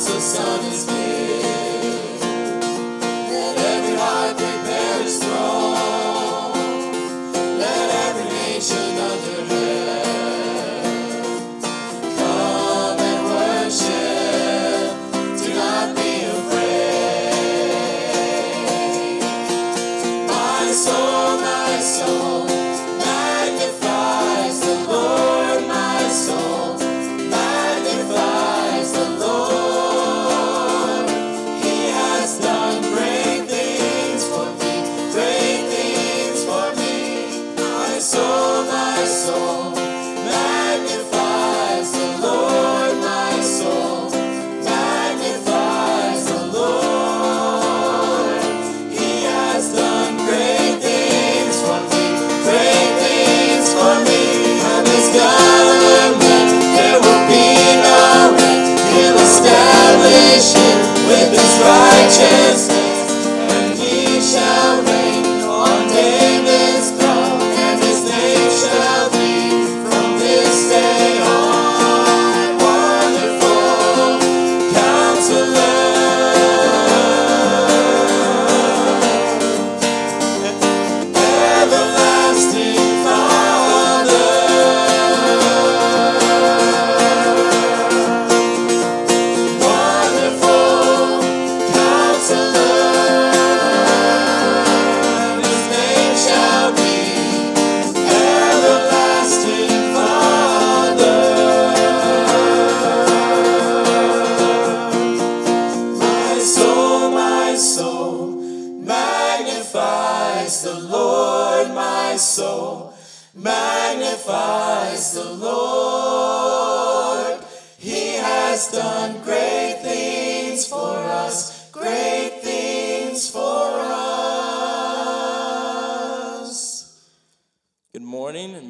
So sun is.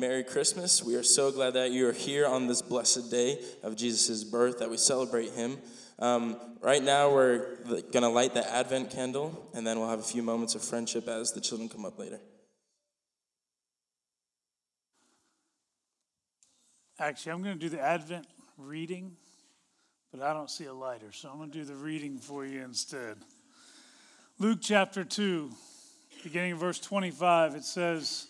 Merry Christmas. We are so glad that you are here on this blessed day of Jesus' birth, that we celebrate him. Um, right now, we're going to light the Advent candle, and then we'll have a few moments of friendship as the children come up later. Actually, I'm going to do the Advent reading, but I don't see a lighter, so I'm going to do the reading for you instead. Luke chapter 2, beginning of verse 25, it says,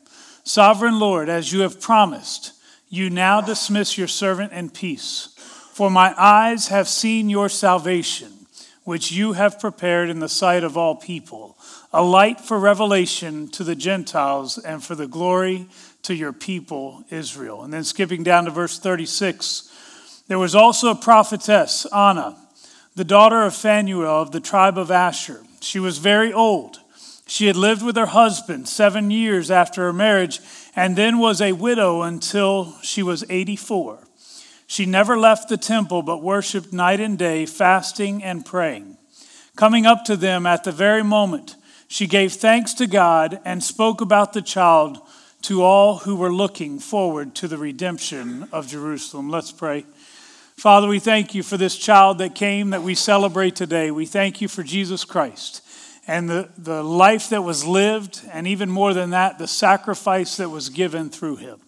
Sovereign Lord, as you have promised, you now dismiss your servant in peace. For my eyes have seen your salvation, which you have prepared in the sight of all people, a light for revelation to the Gentiles and for the glory to your people Israel. And then skipping down to verse 36, there was also a prophetess, Anna, the daughter of Phanuel of the tribe of Asher. She was very old. She had lived with her husband seven years after her marriage and then was a widow until she was 84. She never left the temple but worshiped night and day, fasting and praying. Coming up to them at the very moment, she gave thanks to God and spoke about the child to all who were looking forward to the redemption of Jerusalem. Let's pray. Father, we thank you for this child that came that we celebrate today. We thank you for Jesus Christ and the, the life that was lived, and even more than that, the sacrifice that was given through him.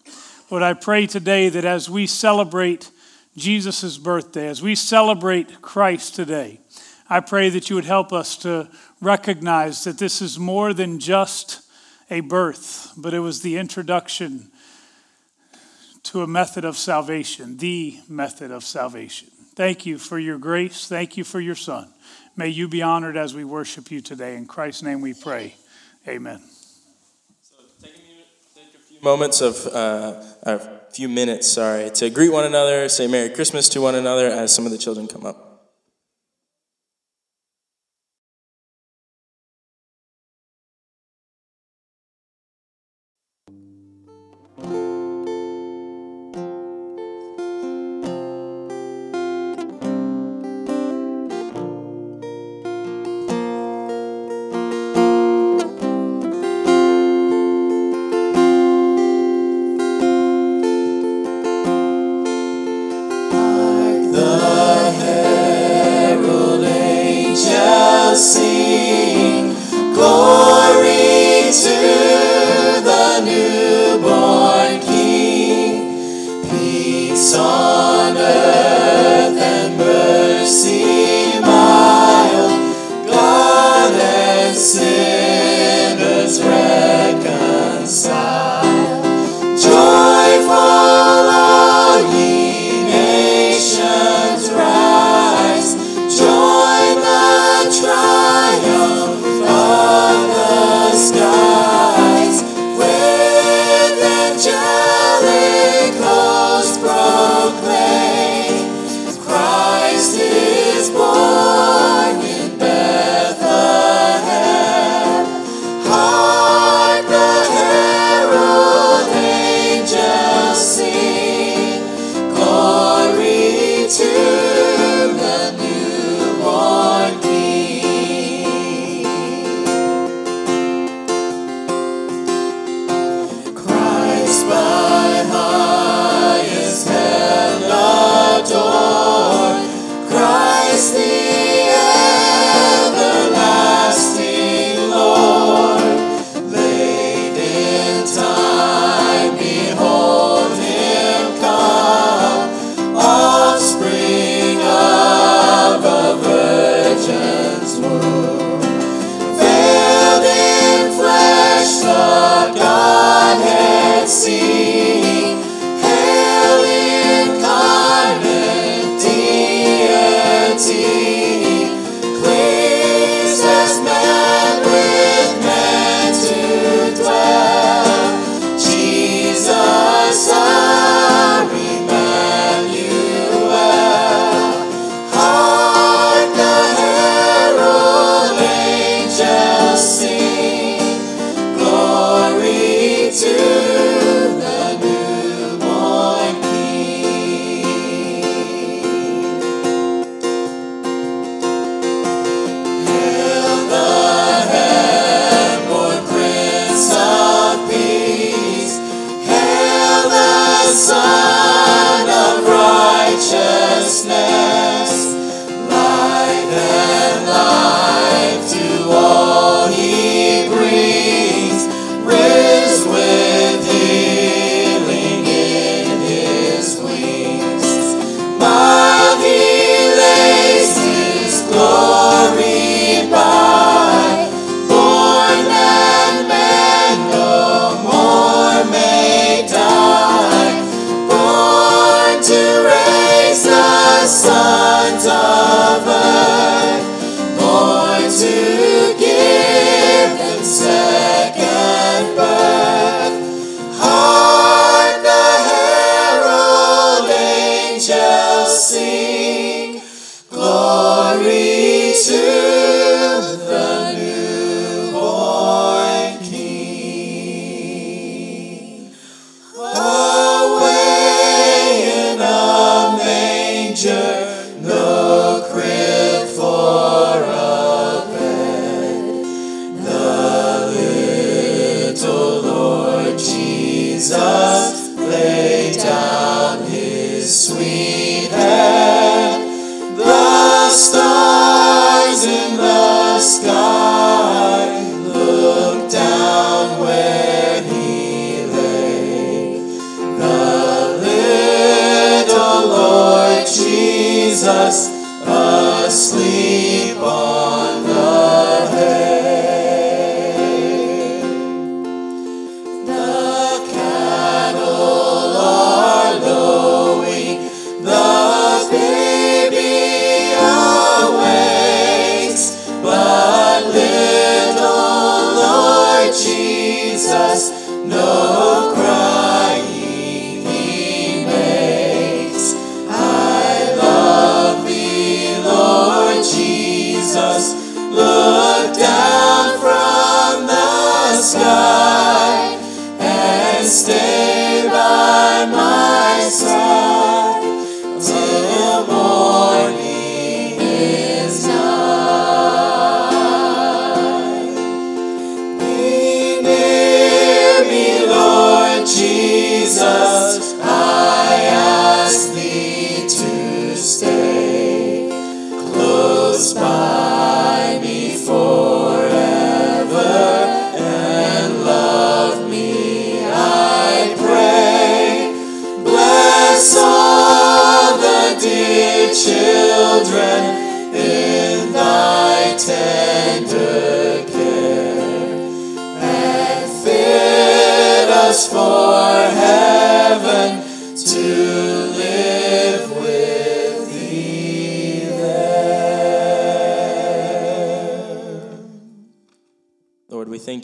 Lord, I pray today that as we celebrate Jesus' birthday, as we celebrate Christ today, I pray that you would help us to recognize that this is more than just a birth, but it was the introduction to a method of salvation, the method of salvation. Thank you for your grace. Thank you for your Son. May you be honored as we worship you today. In Christ's name we pray. Amen. So take a, few moments of, uh, a few minutes, sorry, to greet one another, say Merry Christmas to one another as some of the children come up.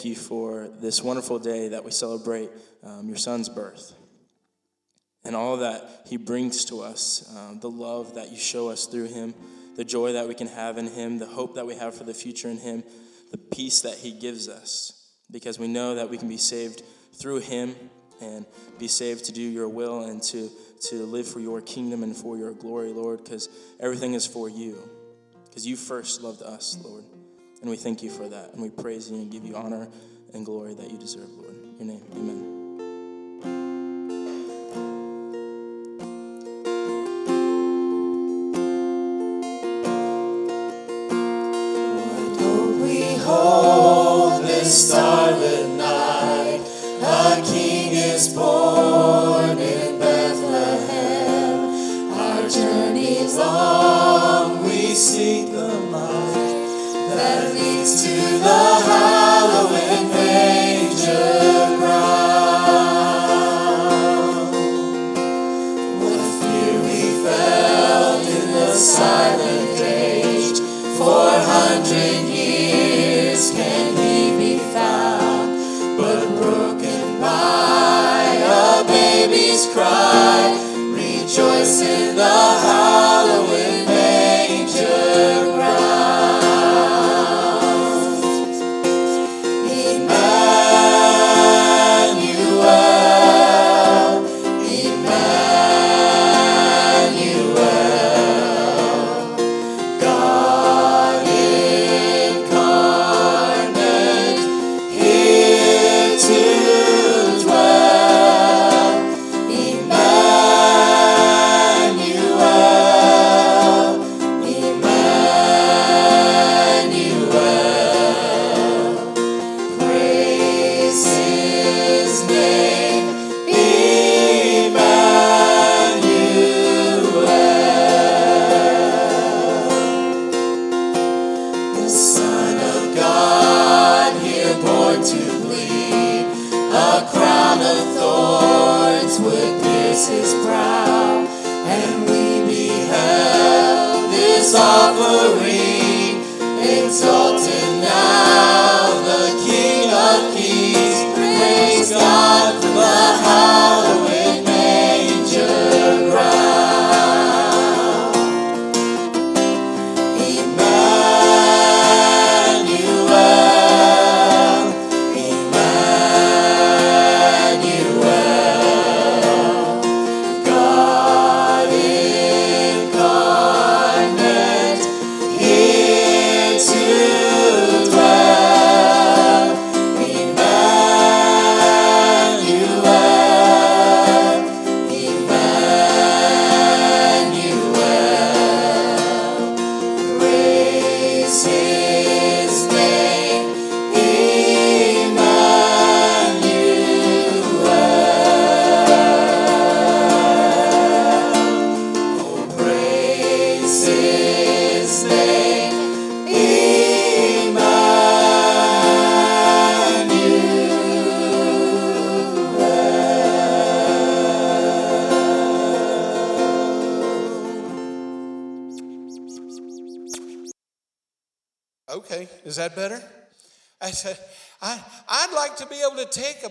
Thank you for this wonderful day that we celebrate um, your son's birth and all that he brings to us, um, the love that you show us through him, the joy that we can have in him, the hope that we have for the future in him, the peace that he gives us, because we know that we can be saved through him and be saved to do your will and to, to live for your kingdom and for your glory, Lord, because everything is for you, because you first loved us, Lord. And we thank you for that. And we praise you and give you honor and glory that you deserve, Lord. In your name, amen. Hope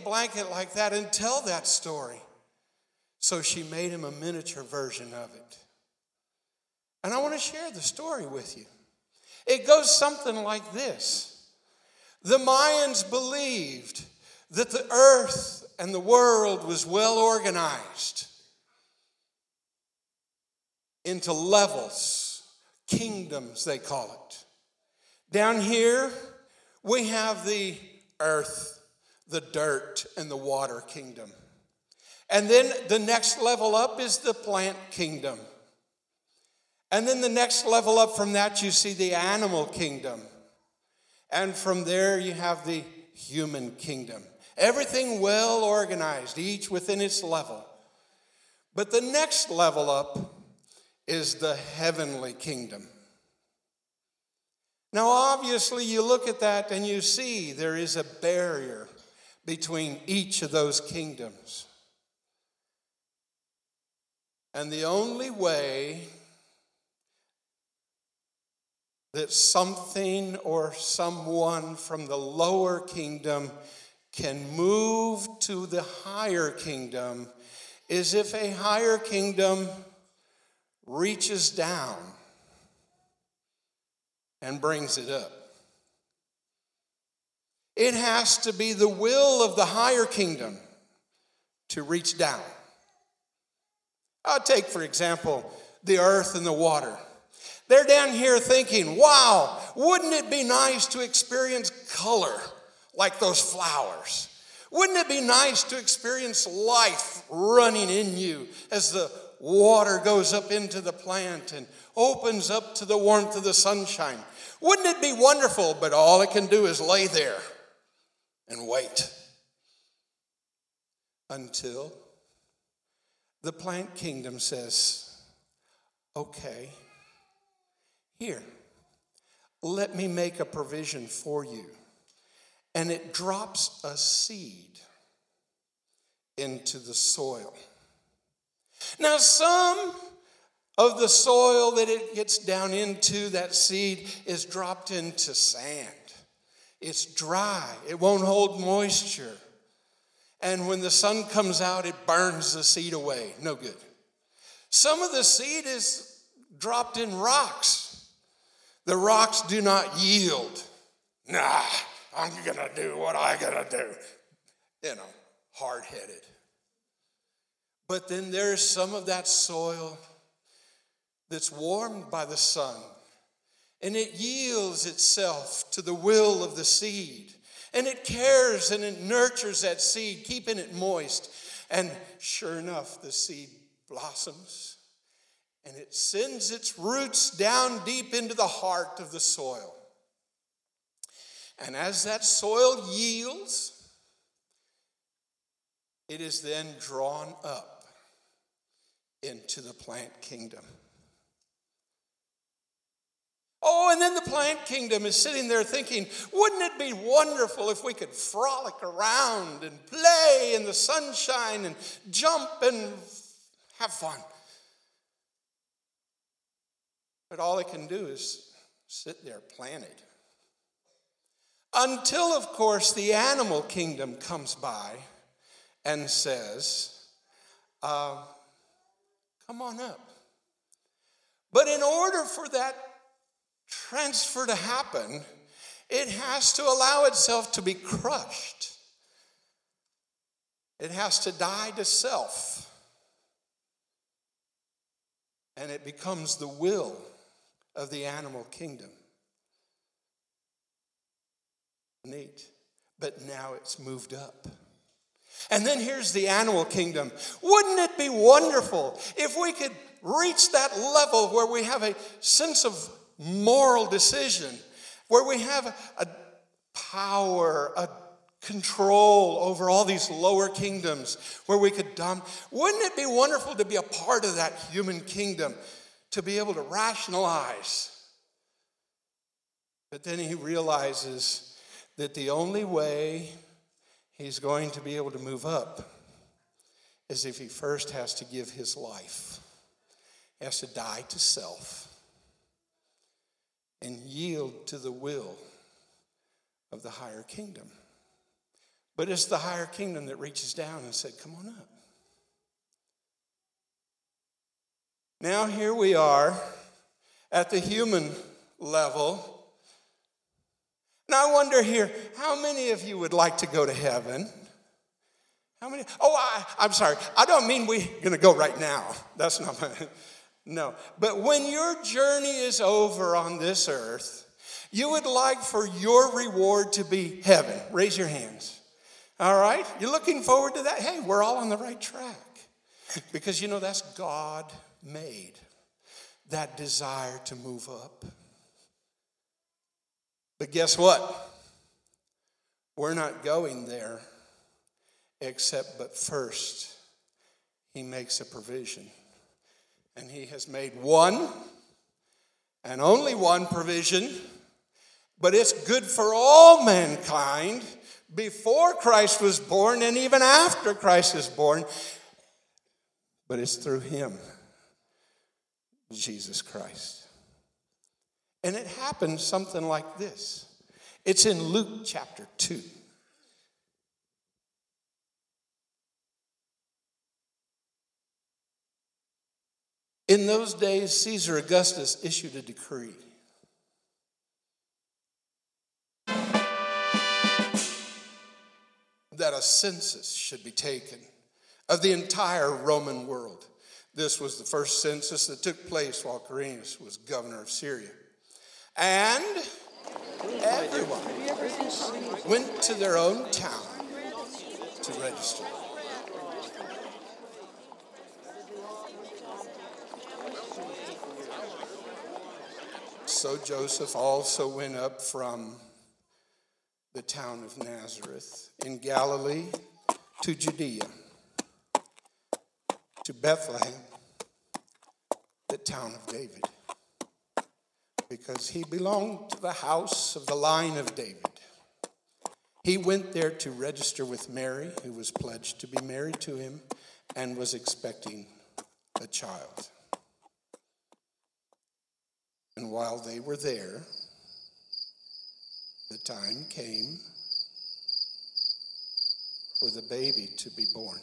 blanket like that and tell that story. So she made him a miniature version of it. And I want to share the story with you. It goes something like this The Mayans believed that the earth and the world was well organized into levels, kingdoms, they call it. Down here, we have the earth, the dirt, and the water kingdom. And then the next level up is the plant kingdom. And then the next level up from that, you see the animal kingdom. And from there, you have the human kingdom. Everything well organized, each within its level. But the next level up is the heavenly kingdom. Now, obviously, you look at that and you see there is a barrier between each of those kingdoms. And the only way that something or someone from the lower kingdom can move to the higher kingdom is if a higher kingdom reaches down and brings it up. It has to be the will of the higher kingdom to reach down. I'll take, for example, the earth and the water. They're down here thinking, wow, wouldn't it be nice to experience color like those flowers? Wouldn't it be nice to experience life running in you as the water goes up into the plant and opens up to the warmth of the sunshine? Wouldn't it be wonderful? But all it can do is lay there and wait until the plant kingdom says, okay, here, let me make a provision for you. And it drops a seed into the soil. Now, some of the soil that it gets down into, that seed, is dropped into sand. It's dry, it won't hold moisture. And when the sun comes out, it burns the seed away. No good. Some of the seed is dropped in rocks. The rocks do not yield. Nah, I'm gonna do what I gotta do. You know, hard headed. But then there's some of that soil that's warmed by the sun and it yields itself to the will of the seed. And it cares and it nurtures that seed, keeping it moist. And sure enough, the seed blossoms and it sends its roots down deep into the heart of the soil. And as that soil yields, it is then drawn up into the plant kingdom. Oh, and then the plant kingdom is sitting there thinking, wouldn't it be wonderful if we could frolic around and play in the sunshine and jump and have fun? But all it can do is sit there planted. Until, of course, the animal kingdom comes by and says, uh, Come on up. But in order for that transfer to happen, it has to allow itself to be crushed. It has to die to self. And it becomes the will of the animal kingdom. Neat. But now it's moved up. And then here's the animal kingdom. Wouldn't it be wonderful if we could reach that level where we have a sense of moral decision, where we have a power, a control over all these lower kingdoms, where we could dump? Wouldn't it be wonderful to be a part of that human kingdom? to be able to rationalize. But then he realizes that the only way he's going to be able to move up is if he first has to give his life. He has to die to self. And yield to the will of the higher kingdom. But it's the higher kingdom that reaches down and said, Come on up. Now, here we are at the human level. And I wonder here, how many of you would like to go to heaven? How many? Oh, I, I'm sorry. I don't mean we're going to go right now. That's not my. No. But when your journey is over on this earth, you would like for your reward to be heaven. Raise your hands. All right? You're looking forward to that? Hey, we're all on the right track. Because you know, that's God made that desire to move up. But guess what? We're not going there except but first he makes a provision. And he has made one and only one provision, but it's good for all mankind before Christ was born and even after Christ is born. But it's through him, Jesus Christ. And it happens something like this it's in Luke chapter 2. In those days, Caesar Augustus issued a decree. That a census should be taken of the entire Roman world. This was the first census that took place while Quirinius was governor of Syria. And everyone went to their own town to register. So Joseph also went up from the town of Nazareth in Galilee to Judea, to Bethlehem, the town of David, because he belonged to the house of the line of David. He went there to register with Mary, who was pledged to be married to him and was expecting a child. And while they were there, the time came for the baby to be born.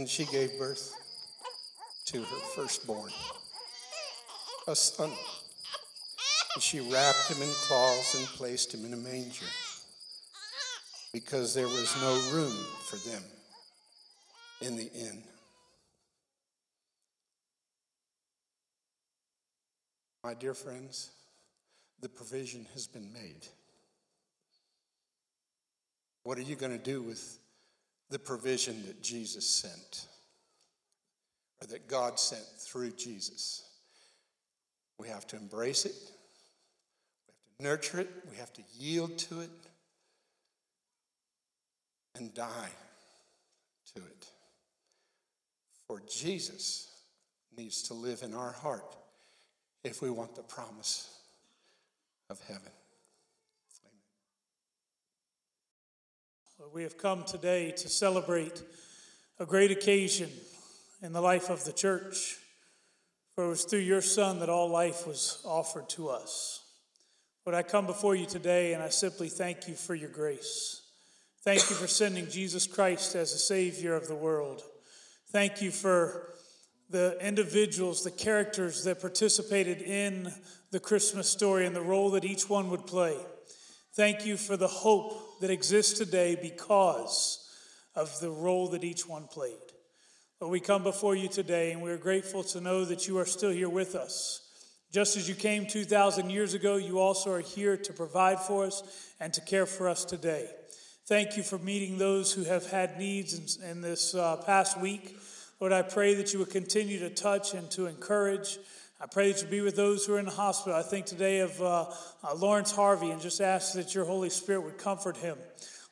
And she gave birth to her firstborn, a son. And she wrapped him in cloths and placed him in a manger because there was no room for them in the inn. My dear friends, the provision has been made. What are you going to do with the provision that Jesus sent, or that God sent through Jesus. We have to embrace it, we have to nurture it, we have to yield to it, and die to it. For Jesus needs to live in our heart if we want the promise of heaven. We have come today to celebrate a great occasion in the life of the church. For it was through your Son that all life was offered to us. But I come before you today and I simply thank you for your grace. Thank you for sending Jesus Christ as a Savior of the world. Thank you for the individuals, the characters that participated in the Christmas story and the role that each one would play. Thank you for the hope that exists today because of the role that each one played. But we come before you today and we're grateful to know that you are still here with us. Just as you came 2,000 years ago, you also are here to provide for us and to care for us today. Thank you for meeting those who have had needs in, in this uh, past week. Lord, I pray that you would continue to touch and to encourage. I pray that you be with those who are in the hospital. I think today of uh, uh, Lawrence Harvey and just ask that your Holy Spirit would comfort him.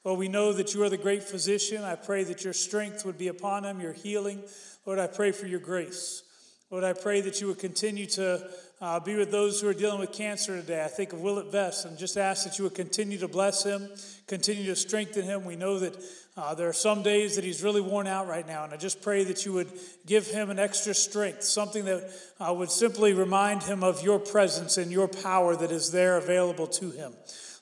Lord, we know that you are the great physician. I pray that your strength would be upon him, your healing. Lord, I pray for your grace. Lord, I pray that you would continue to uh, be with those who are dealing with cancer today. I think of Willett Vest and just ask that you would continue to bless him, continue to strengthen him. We know that uh, there are some days that he's really worn out right now, and I just pray that you would give him an extra strength, something that uh, would simply remind him of your presence and your power that is there available to him.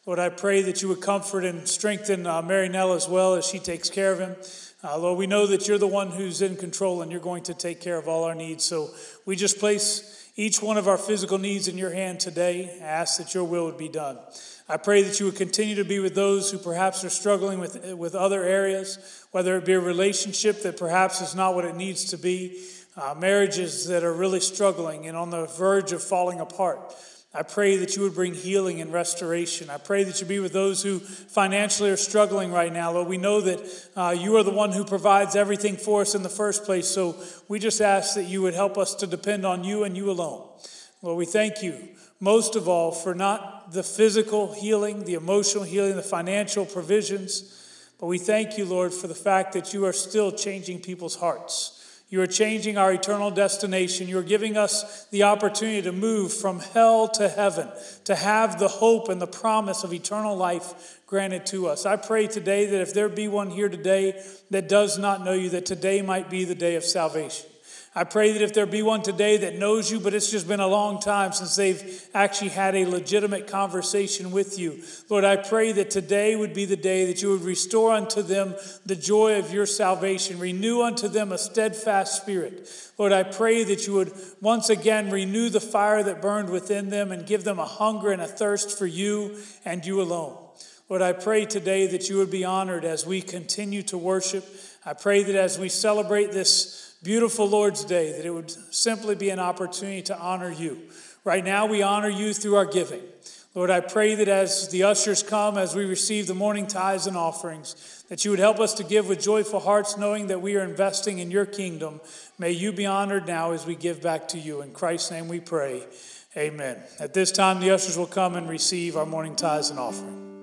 Lord, I pray that you would comfort and strengthen uh, Mary Nell as well as she takes care of him. Uh, Lord, we know that you're the one who's in control and you're going to take care of all our needs. So we just place each one of our physical needs in your hand today. ask that your will would be done. I pray that you would continue to be with those who perhaps are struggling with, with other areas, whether it be a relationship that perhaps is not what it needs to be, uh, marriages that are really struggling and on the verge of falling apart. I pray that you would bring healing and restoration. I pray that you be with those who financially are struggling right now. Lord, we know that uh, you are the one who provides everything for us in the first place. So we just ask that you would help us to depend on you and you alone. Lord, we thank you most of all for not the physical healing, the emotional healing, the financial provisions, but we thank you, Lord, for the fact that you are still changing people's hearts. You are changing our eternal destination. You are giving us the opportunity to move from hell to heaven, to have the hope and the promise of eternal life granted to us. I pray today that if there be one here today that does not know you, that today might be the day of salvation. I pray that if there be one today that knows you, but it's just been a long time since they've actually had a legitimate conversation with you, Lord, I pray that today would be the day that you would restore unto them the joy of your salvation, renew unto them a steadfast spirit. Lord, I pray that you would once again renew the fire that burned within them and give them a hunger and a thirst for you and you alone. Lord, I pray today that you would be honored as we continue to worship. I pray that as we celebrate this beautiful Lord's Day, that it would simply be an opportunity to honor you. Right now, we honor you through our giving. Lord, I pray that as the ushers come, as we receive the morning tithes and offerings, that you would help us to give with joyful hearts, knowing that we are investing in your kingdom. May you be honored now as we give back to you. In Christ's name we pray. Amen. At this time, the ushers will come and receive our morning tithes and offering.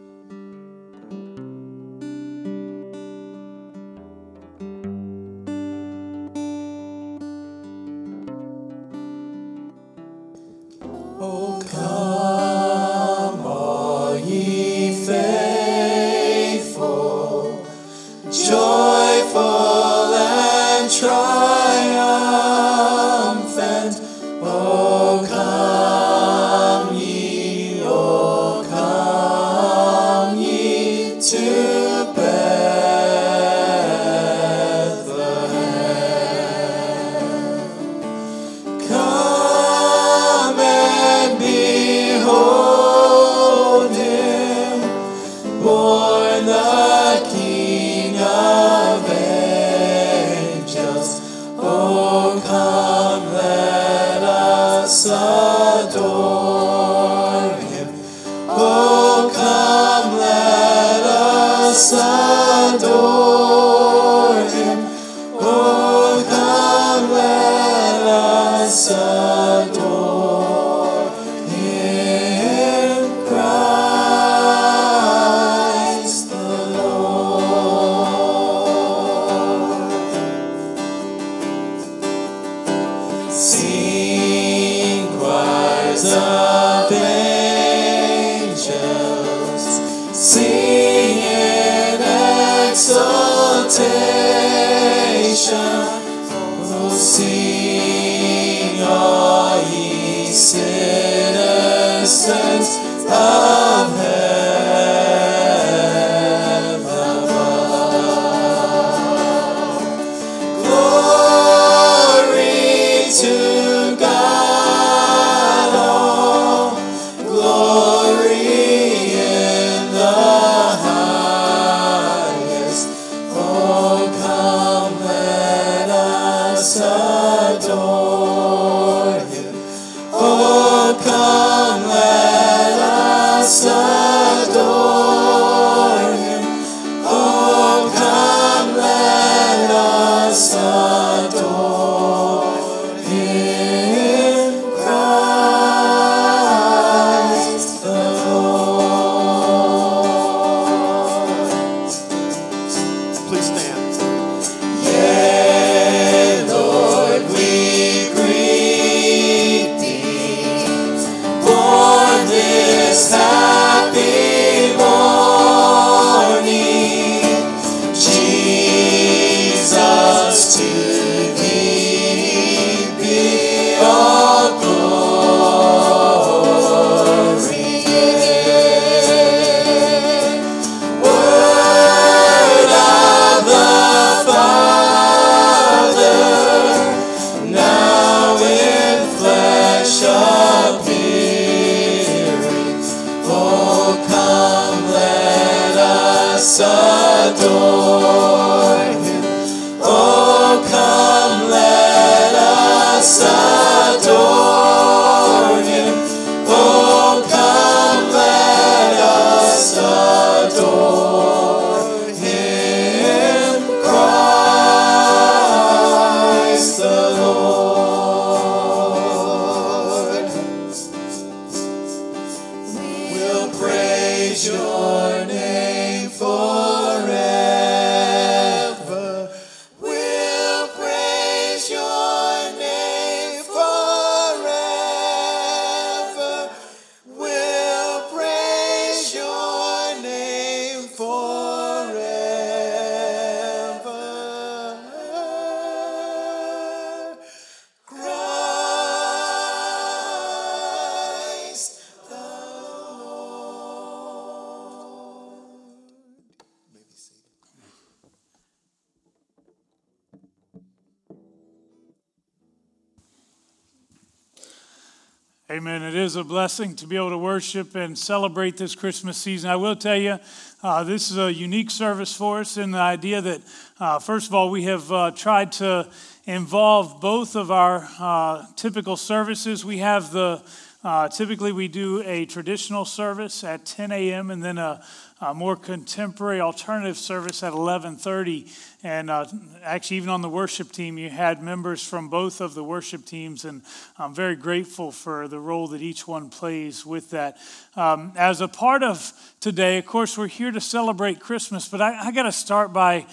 Is a blessing to be able to worship and celebrate this Christmas season. I will tell you, uh, this is a unique service for us in the idea that, uh, first of all, we have uh, tried to involve both of our uh, typical services. We have the uh, typically we do a traditional service at 10 a.m. and then a, a more contemporary alternative service at 11:30. And uh, actually, even on the worship team, you had members from both of the worship teams, and I'm very grateful for the role that each one plays with that. Um, as a part of today, of course, we're here to celebrate Christmas, but I, I got to start by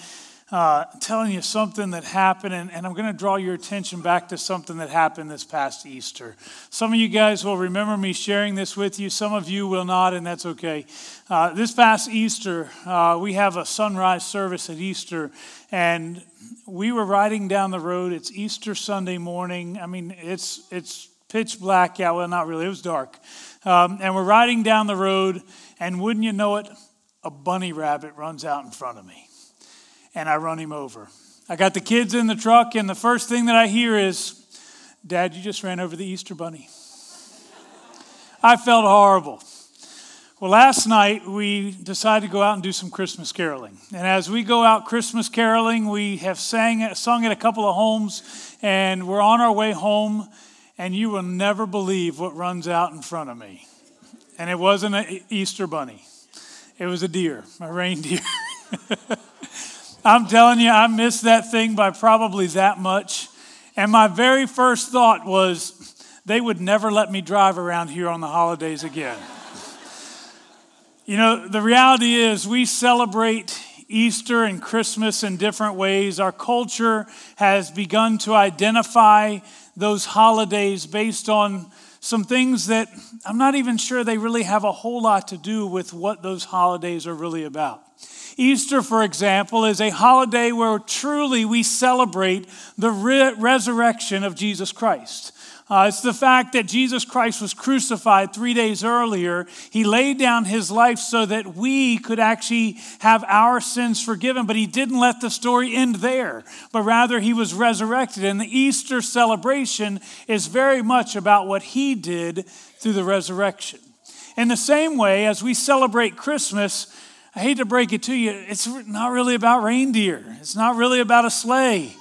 uh, telling you something that happened, and, and I'm going to draw your attention back to something that happened this past Easter. Some of you guys will remember me sharing this with you, some of you will not, and that's okay. Uh, this past Easter, uh, we have a sunrise service at Easter, and we were riding down the road. It's Easter Sunday morning. I mean, it's, it's pitch black. Yeah, well, not really, it was dark. Um, and we're riding down the road, and wouldn't you know it, a bunny rabbit runs out in front of me and I run him over. I got the kids in the truck, and the first thing that I hear is, Dad, you just ran over the Easter bunny. I felt horrible. Well, last night we decided to go out and do some Christmas caroling. And as we go out Christmas caroling, we have sang, sung at a couple of homes, and we're on our way home, and you will never believe what runs out in front of me. And it wasn't an Easter bunny, it was a deer, a reindeer. I'm telling you, I missed that thing by probably that much. And my very first thought was, they would never let me drive around here on the holidays again. you know, the reality is, we celebrate Easter and Christmas in different ways. Our culture has begun to identify those holidays based on some things that I'm not even sure they really have a whole lot to do with what those holidays are really about. Easter, for example, is a holiday where truly we celebrate the re- resurrection of Jesus Christ. Uh, it's the fact that Jesus Christ was crucified three days earlier. He laid down his life so that we could actually have our sins forgiven, but he didn't let the story end there, but rather he was resurrected. And the Easter celebration is very much about what he did through the resurrection. In the same way, as we celebrate Christmas, I hate to break it to you, it's not really about reindeer. It's not really about a sleigh.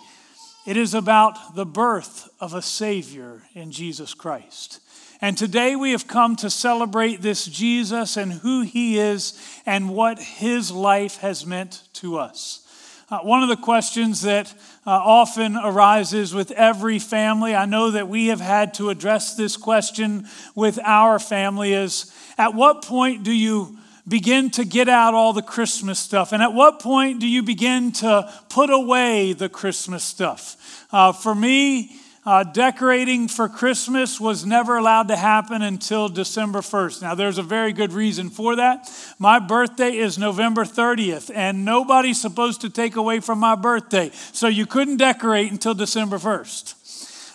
It is about the birth of a Savior in Jesus Christ. And today we have come to celebrate this Jesus and who he is and what his life has meant to us. Uh, one of the questions that uh, often arises with every family, I know that we have had to address this question with our family, is at what point do you begin to get out all the Christmas stuff? And at what point do you begin to put away the Christmas stuff? Uh, for me, uh, decorating for Christmas was never allowed to happen until December 1st. Now, there's a very good reason for that. My birthday is November 30th, and nobody's supposed to take away from my birthday. So you couldn't decorate until December 1st.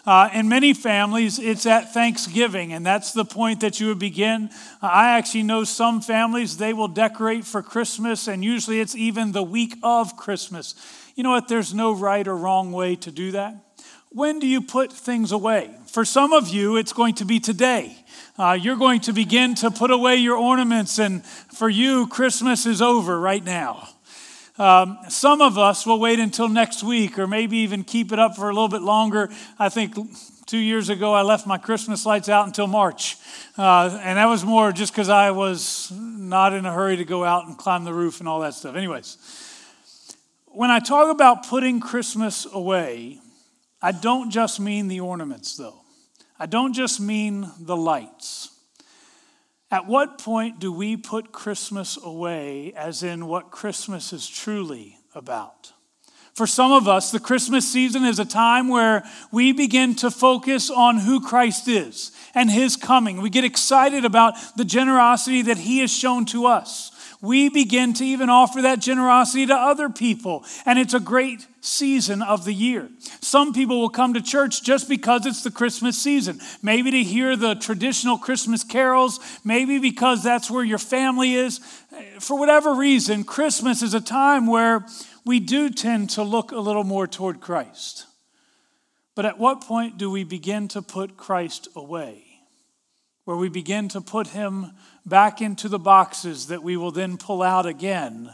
Uh, in many families, it's at Thanksgiving, and that's the point that you would begin. Uh, I actually know some families, they will decorate for Christmas, and usually it's even the week of Christmas. You know what? There's no right or wrong way to do that. when do you put things away? For some of you, it's going to be today. Uh, you're going to begin to put away your ornaments, and for you, Christmas is over right now. Um, some of us will wait until next week or maybe even keep it up for a little bit longer. I think two years ago I left my Christmas lights out until March. Uh, and that was more just because I was not in a hurry to go out and climb the roof and all that stuff. Anyways, when I talk about putting Christmas away, I don't just mean the ornaments, though. I don't just mean the lights. At what point do we put Christmas away, as in what Christmas is truly about? For some of us, the Christmas season is a time where we begin to focus on who Christ is and his coming. We get excited about the generosity that he has shown to us we begin to even offer that generosity to other people. And it's a great season of the year. Some people will come to church just because it's the Christmas season. Maybe to hear the traditional Christmas carols, maybe because that's where your family is. For whatever reason, Christmas is a time where we do tend to look a little more toward Christ. But at what point do we begin to put Christ away? Where we begin to put him back into the boxes that we will then pull out again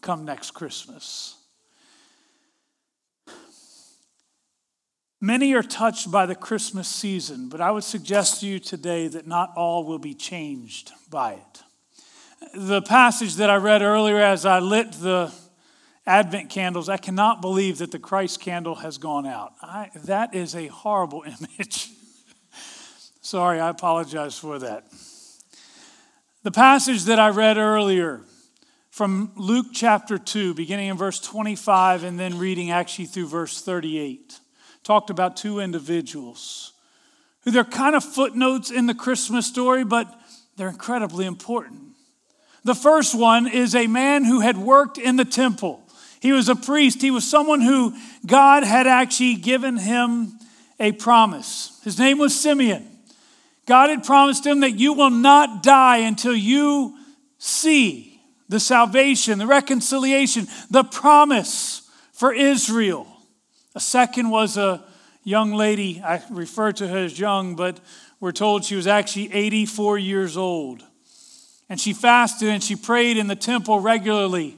come next Christmas. Many are touched by the Christmas season, but I would suggest to you today that not all will be changed by it. The passage that I read earlier as I lit the Advent candles, I cannot believe that the Christ candle has gone out. I, that is a horrible image. Sorry, I apologize for that. The passage that I read earlier from Luke chapter 2, beginning in verse 25 and then reading actually through verse 38, talked about two individuals who they're kind of footnotes in the Christmas story, but they're incredibly important. The first one is a man who had worked in the temple. He was a priest. He was someone who God had actually given him a promise. His name was Simeon. God had promised him that you will not die until you see the salvation, the reconciliation, the promise for Israel. A second was a young lady. I refer to her as young, but we're told she was actually 84 years old. And she fasted and she prayed in the temple regularly.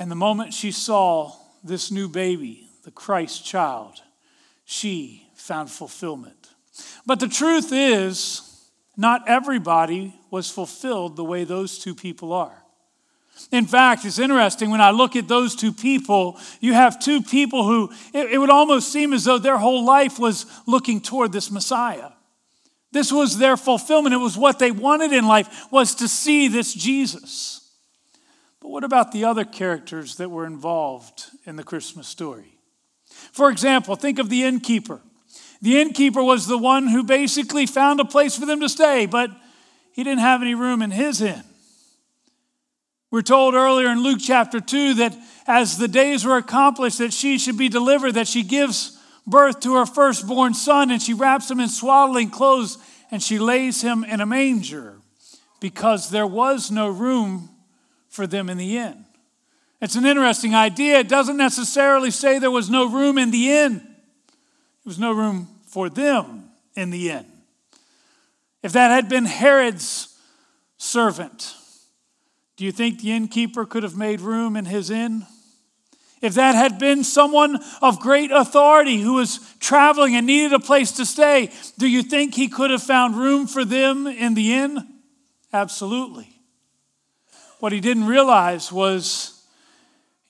And the moment she saw this new baby, the Christ child, she found fulfillment. But the truth is, not everybody was fulfilled the way those two people are. In fact, it's interesting when I look at those two people, you have two people who it, it, would almost seem as though their whole life was looking toward this Messiah. This was their fulfillment. It was what they wanted in life was to see this Jesus. But what about the other characters that were involved in the Christmas story? For example, think of the innkeeper. The innkeeper was the one who basically found a place for them to stay, but he didn't have any room in his inn. We're told earlier in Luke chapter 2 that as the days were accomplished that she should be delivered, that she gives birth to her firstborn son and she wraps him in swaddling clothes and she lays him in a manger because there was no room for them in the inn. It's an interesting idea. It doesn't necessarily say there was no room in the inn. There was no room for them in the end. If that had been Herod's servant, do you think the innkeeper could have made room in his inn? If that had been someone of great authority who was traveling and needed a place to stay, do you think he could have found room for them in the inn? Absolutely. What he didn't realize was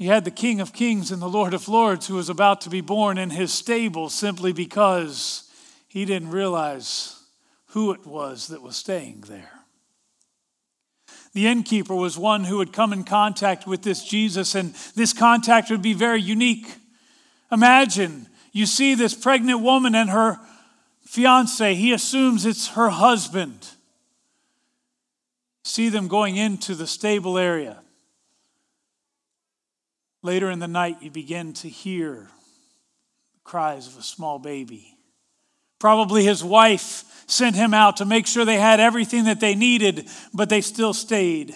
he had the King of Kings and the Lord of Lords who was about to be born in his stable simply because he didn't realize who it was that was staying there. The innkeeper was one who would come in contact with this Jesus, and this contact would be very unique. Imagine you see this pregnant woman and her fiance, he assumes it's her husband. See them going into the stable area. Later in the night, you begin to hear the cries of a small baby. Probably his wife sent him out to make sure they had everything that they needed, but they still stayed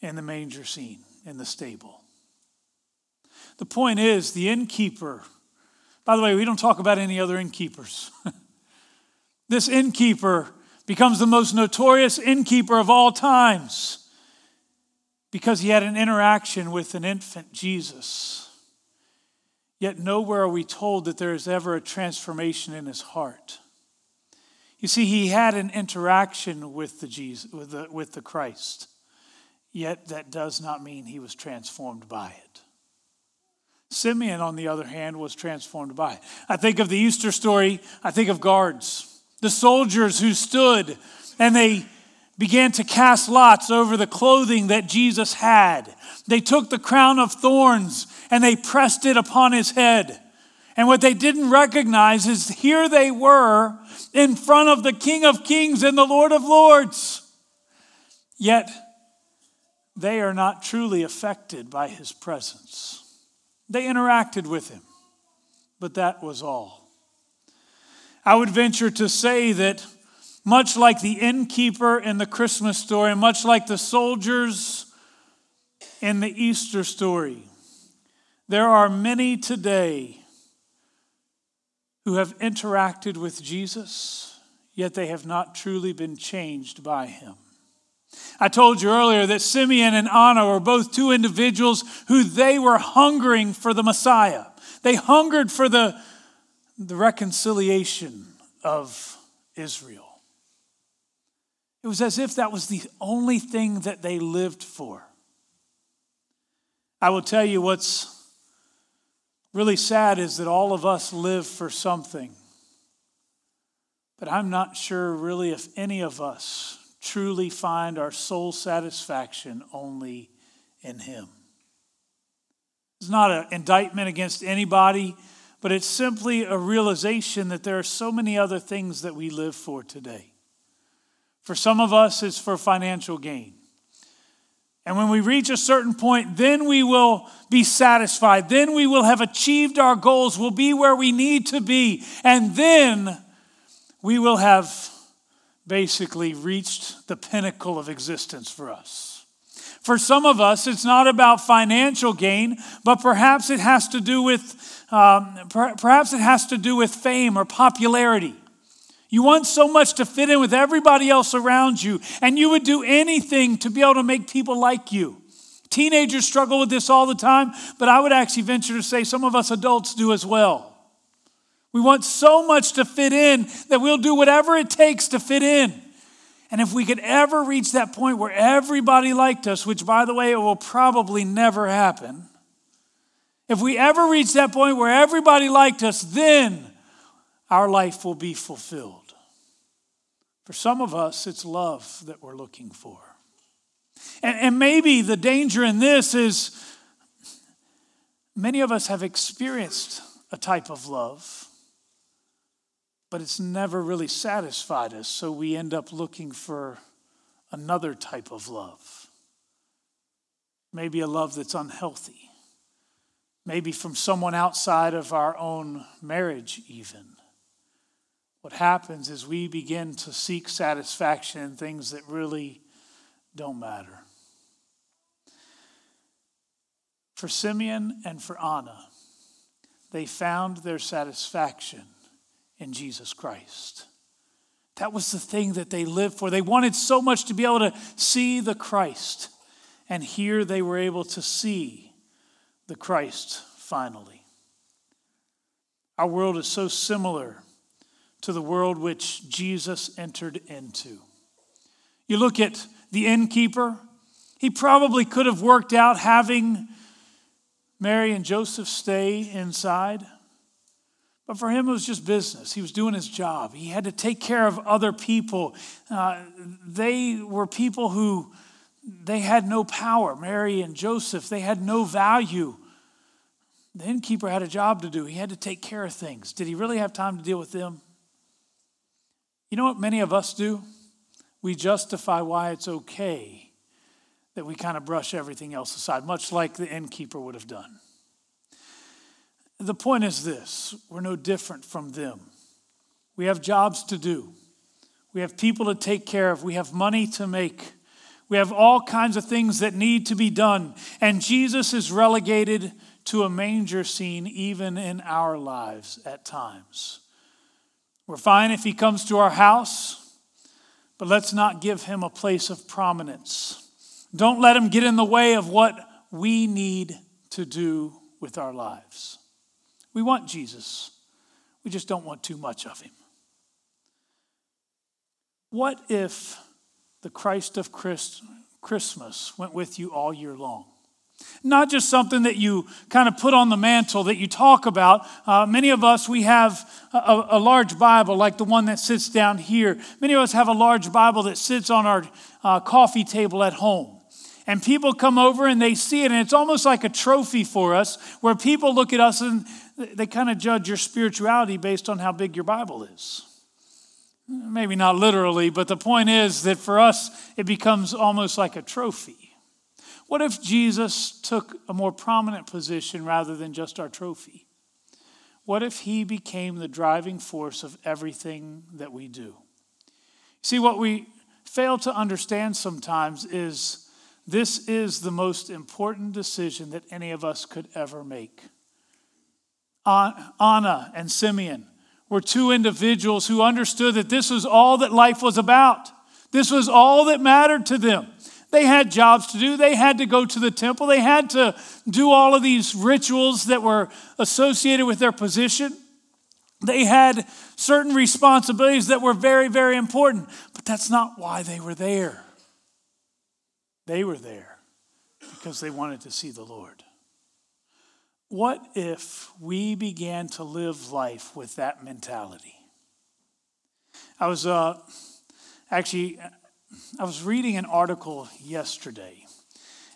in the manger scene, in the stable. The point is, the innkeeper By the way, we don't talk about any other innkeepers. this innkeeper becomes the most notorious innkeeper of all times because he had an interaction with an infant Jesus. Yet nowhere are we told that there is ever a transformation in his heart. You see, he had an interaction with the Jesus, with the, with the Christ. Yet that does not mean he was transformed by it. Simeon, on the other hand, was transformed by it. I think of the Easter story, I think of guards, the soldiers who stood and they began to cast lots over the clothing that Jesus had. They took the crown of thorns and they pressed it upon his head. And what they didn't recognize is here they were in front of the King of Kings and the Lord of Lords. Yet they are not truly affected by his presence. They interacted with him, but that was all. I would venture to say that much like the innkeeper in the Christmas story, much like the soldiers in the Easter story, there are many today who have interacted with Jesus, yet they have not truly been changed by him. I told you earlier that Simeon and Anna were both two individuals who they were hungering for the Messiah. They hungered for the, the reconciliation of Israel. It was as if that was the only thing that they lived for. I will tell you what's really sad is that all of us live for something. But I'm not sure really if any of us truly find our soul satisfaction only in Him. It's not an indictment against anybody, but it's simply a realization that there are so many other things that we live for today. For some of us, it's for financial gain. And when we reach a certain point, then we will be satisfied. Then we will have achieved our goals. We'll be where we need to be. And then we will have basically reached the pinnacle of existence for us. For some of us, it's not about financial gain, but perhaps it has to do with um, perhaps it has to do with fame or popularity. You want so much to fit in with everybody else around you, and you would do anything to be able to make people like you. Teenagers struggle with this all the time, but I would actually venture to say some of us adults do as well. We want so much to fit in that we'll do whatever it takes to fit in. And if we could ever reach that point where everybody liked us, which by the way, it will probably never happen, if we ever reach that point where everybody liked us, then our life will be fulfilled. For some of us, it's love that we're looking for. And, and maybe the danger in this is many of us have experienced a type of love but it's never really satisfied us, so we end up looking for another type of love. Maybe a love that's unhealthy, maybe from someone outside of our own marriage, even. What happens is we begin to seek satisfaction in things that really don't matter. For Simeon and for Anna, they found their satisfaction in Jesus Christ. That was the thing that they lived for. They wanted so much to be able to see the Christ. And here they were able to see the Christ finally. Our world is so similar to the world which Jesus entered into. You look at the innkeeper, he probably could have worked out having Mary and Joseph stay inside. But for him, it was just business. He was doing his job. He had to take care of other people. Uh, they were people who they had no power. Mary and Joseph, they had no value. The innkeeper had a job to do. He had to take care of things. Did he really have time to deal with them? You know what many of us do? We justify why it's okay that we kind of brush everything else aside, much like the innkeeper would have done. The point is this we're no different from them. We have jobs to do, we have people to take care of, we have money to make. We have all kinds of things that need to be done. And Jesus is relegated to a manger scene even in our lives at times. We're fine if he comes to our house, but let's not give him a place of prominence. Don't let him get in the way of what we need to do with our lives. We want Jesus, we just don't want too much of him. What if the Christ of Christ, Christmas went with you all year long? Not just something that you kind of put on the mantle that you talk about. Uh, many of us, we have a, a, large Bible like the one that sits down here. Many of us have a large Bible that sits on our uh, coffee table at home. And people come over and they see it, and it's almost like a trophy for us where people look at us and they kind of judge your spirituality based on how big your Bible is. Maybe not literally, but the point is that for us, it becomes almost like a trophy. What if Jesus took a more prominent position rather than just our trophy? What if he became the driving force of everything that we do? See, what we fail to understand sometimes is this is the most important decision that any of us could ever make. Anna and Simeon were two individuals who understood that this was all that life was about. This was all that mattered to them. They had jobs to do. They had to go to the temple. They had to do all of these rituals that were associated with their position. They had certain responsibilities that were very, very important, but that's not why they were there. They were there because they wanted to see the Lord. What if we began to live life with that mentality? I was uh, actually I was reading an article yesterday,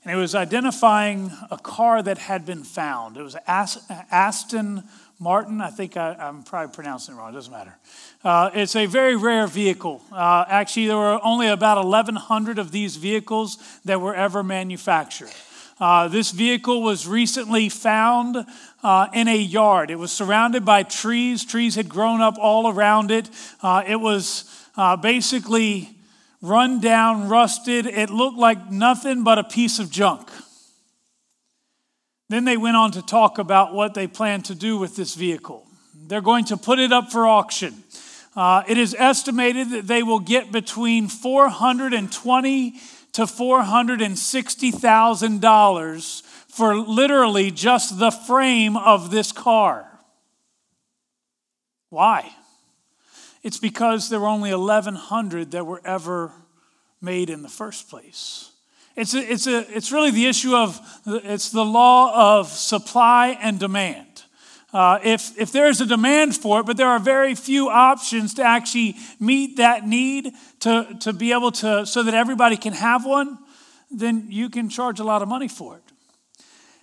and it was identifying a car that had been found. It was Aston Martin. I think I, am probably pronouncing it wrong. It doesn't matter. Uh, it's a very rare vehicle. Uh, actually, there were only about 1,100 of these vehicles that were ever manufactured. Uh, this vehicle was recently found uh, in a yard. It was surrounded by trees. Trees had grown up all around it. Uh, it was uh, basically run down, rusted. It looked like nothing but a piece of junk. Then they went on to talk about what they plan to do with this vehicle. They're going to put it up for auction. Uh, it is estimated that they will get between 420 to $460,000 for literally just the frame of this car. Why? It's because there were only 1,100 that were ever made in the first place. It's, a, it's, a, it's really the issue of, it's the law of supply and demand. Uh, if, if there's a demand for it, but there are very few options to actually meet that need to, to be able to, so that everybody can have one, then you can charge a lot of money for it.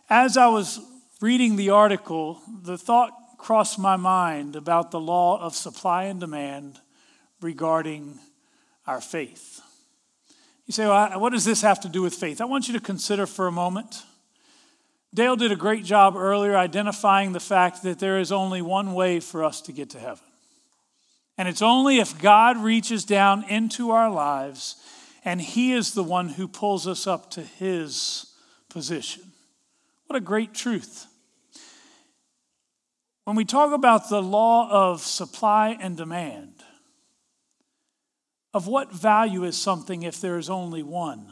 As I was reading the article, the thought crossed my mind about the law of supply and demand regarding our faith. You say, well, what does this have to do with faith? I want you to consider for a moment Dale did a great job earlier identifying the fact that there is only one way for us to get to heaven. And it's only if God reaches down into our lives and He is the one who pulls us up to His position. What a great truth. When we talk about the law of supply and demand, of what value is something if there is only one?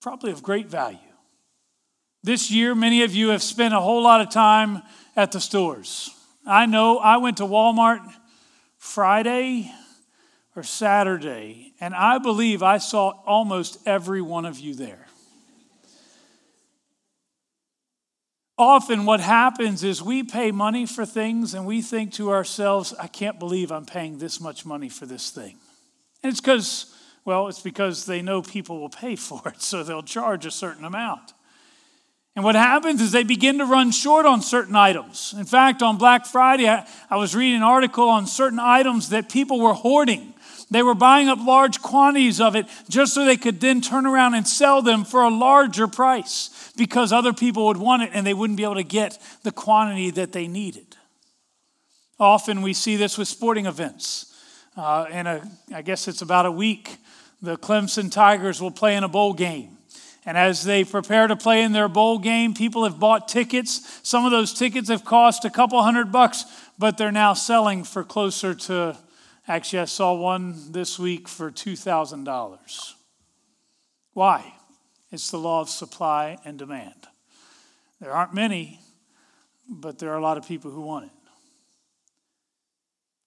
Probably of great value. This year, many of you have spent a whole lot of time at the stores. I know I went to Walmart Friday or Saturday, and I believe I saw almost every one of you there. Often, what happens is we pay money for things and we think to ourselves, I can't believe I'm paying this much money for this thing. And it's because, well, it's because they know people will pay for it, so they'll charge a certain amount. And what happens is they begin to run short on certain items. In fact, on Black Friday, I, I, was reading an article on certain items that people were hoarding. They were buying up large quantities of it just so they could then turn around and sell them for a larger price because other people would want it and they wouldn't be able to get the quantity that they needed. Often we see this with sporting events. Uh, in a, I guess it's about a week, the Clemson Tigers will play in a bowl game And as they prepare to play in their bowl game, people have bought tickets. Some of those tickets have cost a couple hundred bucks, but they're now selling for closer to, actually, I saw one this week for $2,000. Why? It's the law of supply and demand. There aren't many, but there are a lot of people who want it.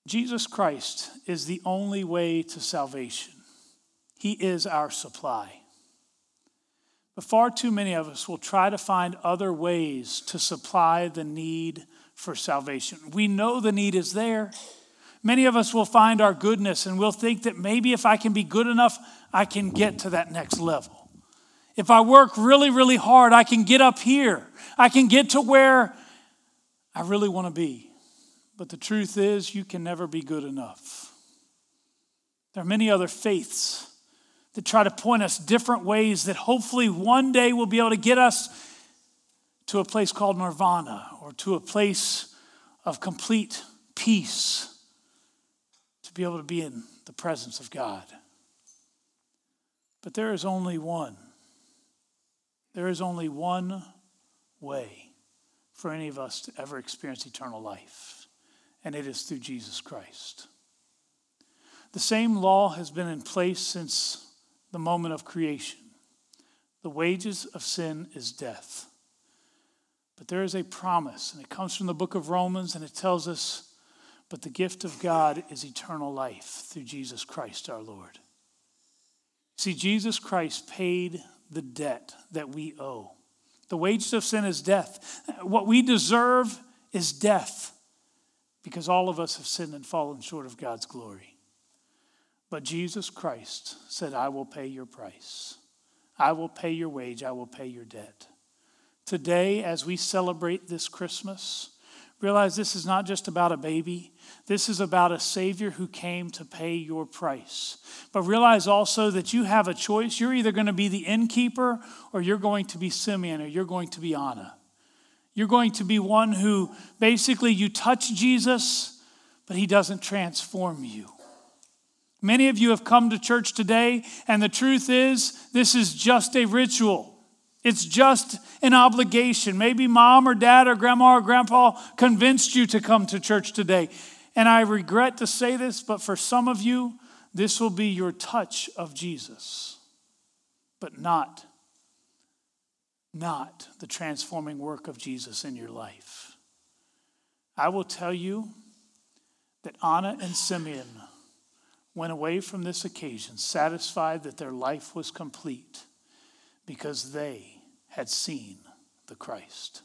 Jesus Christ is the only way to salvation. He is our supply. But far too many of us will try to find other ways to supply the need for salvation. We know the need is there. Many of us will find our goodness and we'll think that maybe if I can be good enough, I can get to that next level. If I work really, really hard, I can get up here. I can get to where I really want to be. But the truth is, you can never be good enough. There are many other faiths that try to point us different ways that hopefully one day will be able to get us to a place called nirvana or to a place of complete peace to be able to be in the presence of God. But there is only one. There is only one way for any of us to ever experience eternal life, and it is through Jesus Christ. The same law has been in place since the moment of creation. The wages of sin is death. But there is a promise, and it comes from the book of Romans, and it tells us, but the gift of God is eternal life through Jesus Christ our Lord. See, Jesus Christ paid the debt that we owe. The wages of sin is death. What we deserve is death because all of us have sinned and fallen short of God's glory. But Jesus Christ said, I will pay your price. I will pay your wage. I will pay your debt. Today, as we celebrate this Christmas, realize this is not just about a baby. This is about a Savior who came to pay your price. But realize also that you have a choice. You're either going to be the innkeeper or you're going to be Simeon or you're going to be Anna. You're going to be one who basically you touch Jesus, but he doesn't transform you. Many of you have come to church today, and the truth is, this is just a ritual. It's just an obligation. Maybe mom or dad or grandma or grandpa convinced you to come to church today. And I regret to say this, but for some of you, this will be your touch of Jesus, but not, not the transforming work of Jesus in your life. I will tell you that Anna and Simeon went away from this occasion satisfied that their life was complete because they had seen the Christ.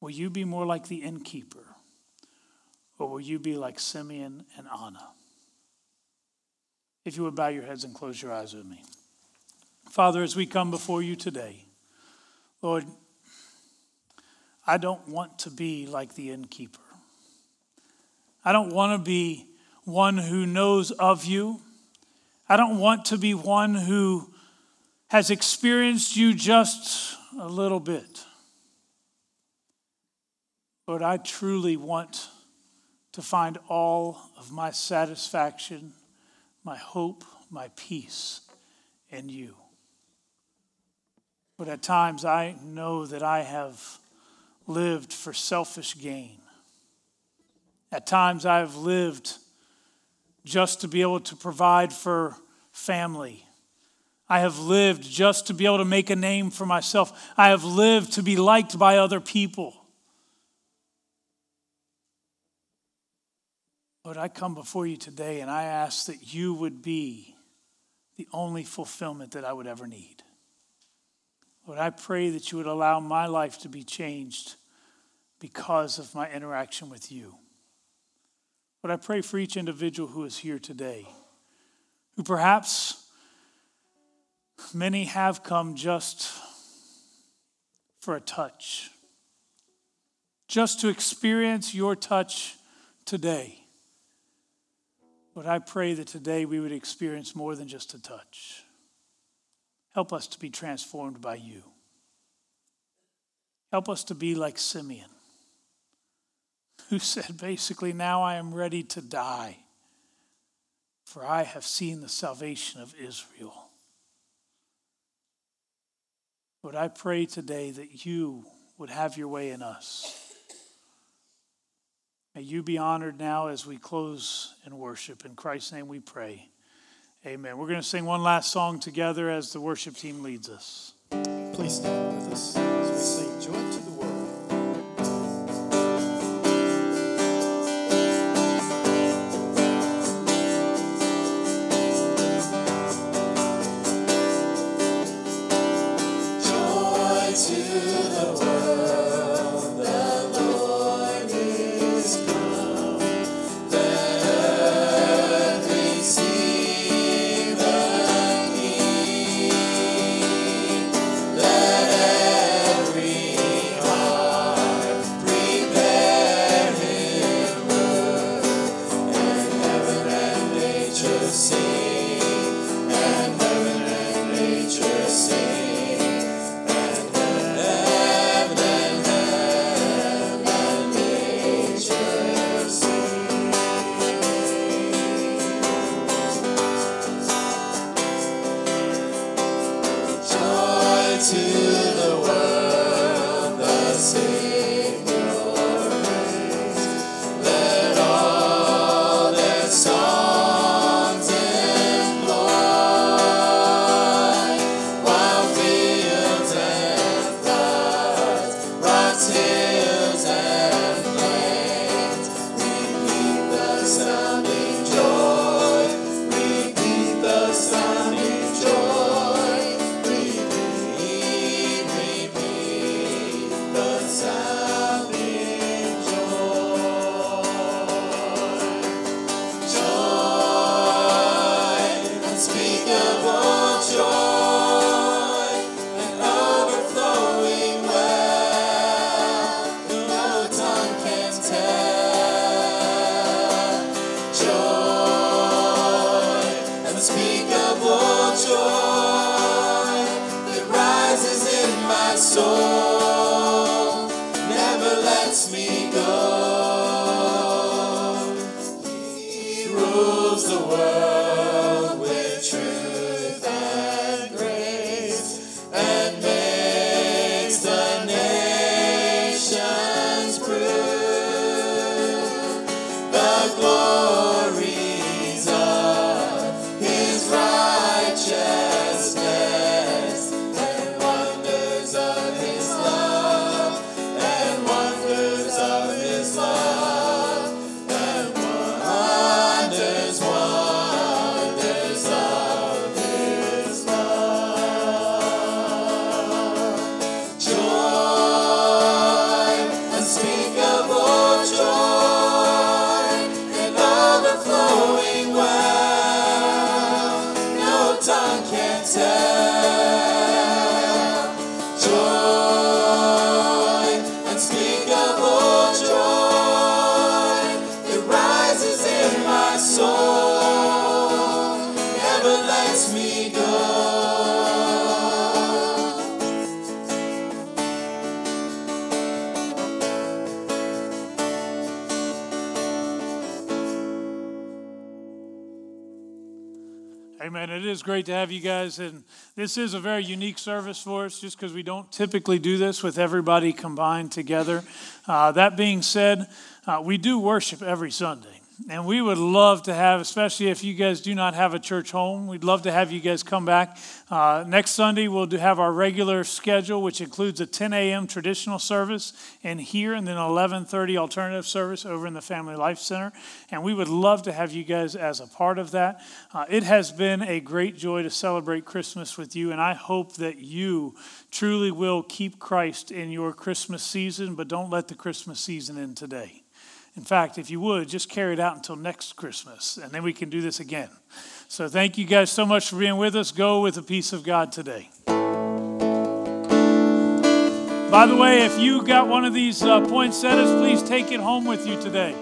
Will you be more like the innkeeper, or will you be like Simeon and Anna? If you would bow your heads and close your eyes with me. Father, as we come before you today, Lord, I don't want to be like the innkeeper. I don't want to be one who knows of you. I don't want to be one who has experienced you just a little bit. Lord, I truly want to find all of my satisfaction, my hope, my peace in you. But at times I know that I have lived for selfish gain. At times I have lived just to be able to provide for family. I have lived just to be able to make a name for myself. I have lived to be liked by other people. Lord, I come before you today and I ask that you would be the only fulfillment that I would ever need. Lord, I pray that you would allow my life to be changed because of my interaction with you. But I pray for each individual who is here today, who perhaps many have come just for a touch, just to experience your touch today. But I pray that today we would experience more than just a touch. Help us to be transformed by you. Help us to be like Simeon who said basically, Now I am ready to die, for I have seen the salvation of Israel. Lord, I pray today that you would have your way in us. May you be honored now as we close in worship. In Christ's name we pray. Amen. We're going to sing one last song together as the worship team leads us. Please stand with us great to have you guys. And this is a very unique service for us just because we don't typically do this with everybody combined together. Uh, that being said, uh, we do worship every Sunday. And we would love to have, especially if you guys do not have a church home, we'd love to have you guys come back. Uh, next Sunday, we'll do have our regular schedule, which includes a 10 a.m. traditional service in here, and then 11:30 alternative service over in the Family Life Center. And we would love to have you guys as a part of that. Uh, it has been a great joy to celebrate Christmas with you, and I hope that you truly will keep Christ in your Christmas season, but don't let the Christmas season end today. In fact, if you would, just carry it out until next Christmas, and then we can do this again. So thank you guys so much for being with us. Go with the peace of God today. By the way, if you got one of these uh, poinsettias, please take it home with you today.